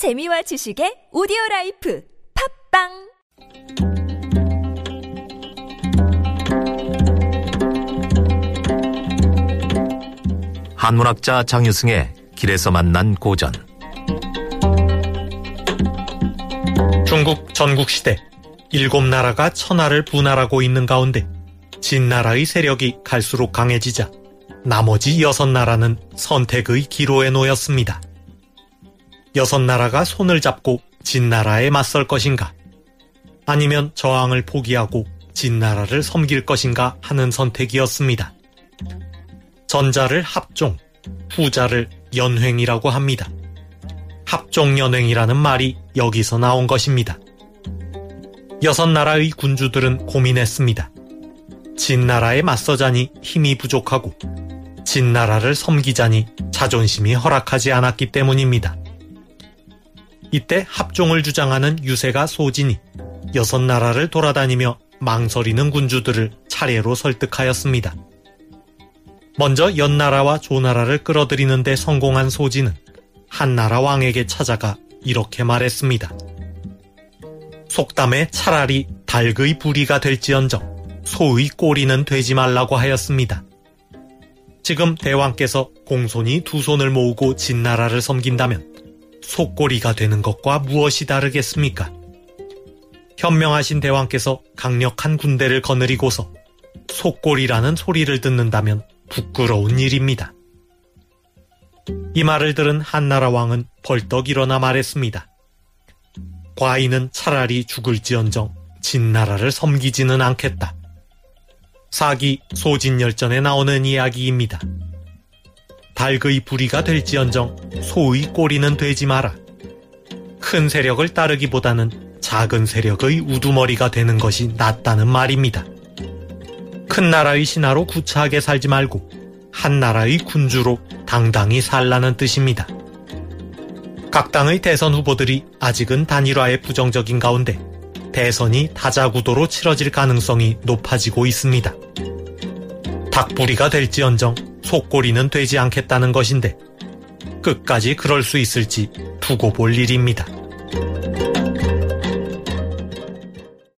재미와 지식의 오디오 라이프 팟빵 한문학자 장유승의 길에서 만난 고전 중국 전국시대 일곱 나라가 천하를 분할하고 있는 가운데 진나라의 세력이 갈수록 강해지자 나머지 여섯 나라는 선택의 기로에 놓였습니다. 여섯 나라가 손을 잡고 진나라에 맞설 것인가? 아니면 저항을 포기하고 진나라를 섬길 것인가 하는 선택이었습니다. 전자를 합종, 후자를 연횡이라고 합니다. 합종연횡이라는 말이 여기서 나온 것입니다. 여섯 나라의 군주들은 고민했습니다. 진나라에 맞서자니 힘이 부족하고 진나라를 섬기자니 자존심이 허락하지 않았기 때문입니다. 이때 합종을 주장하는 유세가 소진이 여섯 나라를 돌아다니며 망설이는 군주들을 차례로 설득하였습니다. 먼저 연나라와 조나라를 끌어들이는데 성공한 소진은 한나라 왕에게 찾아가 이렇게 말했습니다. 속담에 차라리 닭의 부리가 될지언정 소의 꼬리는 되지 말라고 하였습니다. 지금 대왕께서 공손히 두 손을 모으고 진나라를 섬긴다면 속꼬리가 되는 것과 무엇이 다르겠습니까? 현명하신 대왕께서 강력한 군대를 거느리고서 속꼬리라는 소리를 듣는다면 부끄러운 일입니다. 이 말을 들은 한나라 왕은 벌떡 일어나 말했습니다. 과인은 차라리 죽을지언정 진나라를 섬기지는 않겠다. 사기 소진열전에 나오는 이야기입니다. 닭의 부리가 될지언정 소의 꼬리는 되지 마라. 큰 세력을 따르기보다는 작은 세력의 우두머리가 되는 것이 낫다는 말입니다. 큰 나라의 신하로 구차하게 살지 말고 한 나라의 군주로 당당히 살라는 뜻입니다. 각 당의 대선 후보들이 아직은 단일화에 부정적인 가운데 대선이 다자구도로 치러질 가능성이 높아지고 있습니다. 닭부리가 될지언정 속고리는 되지 않겠다는 것인데 끝까지 그럴 수 있을지 두고 볼 일입니다.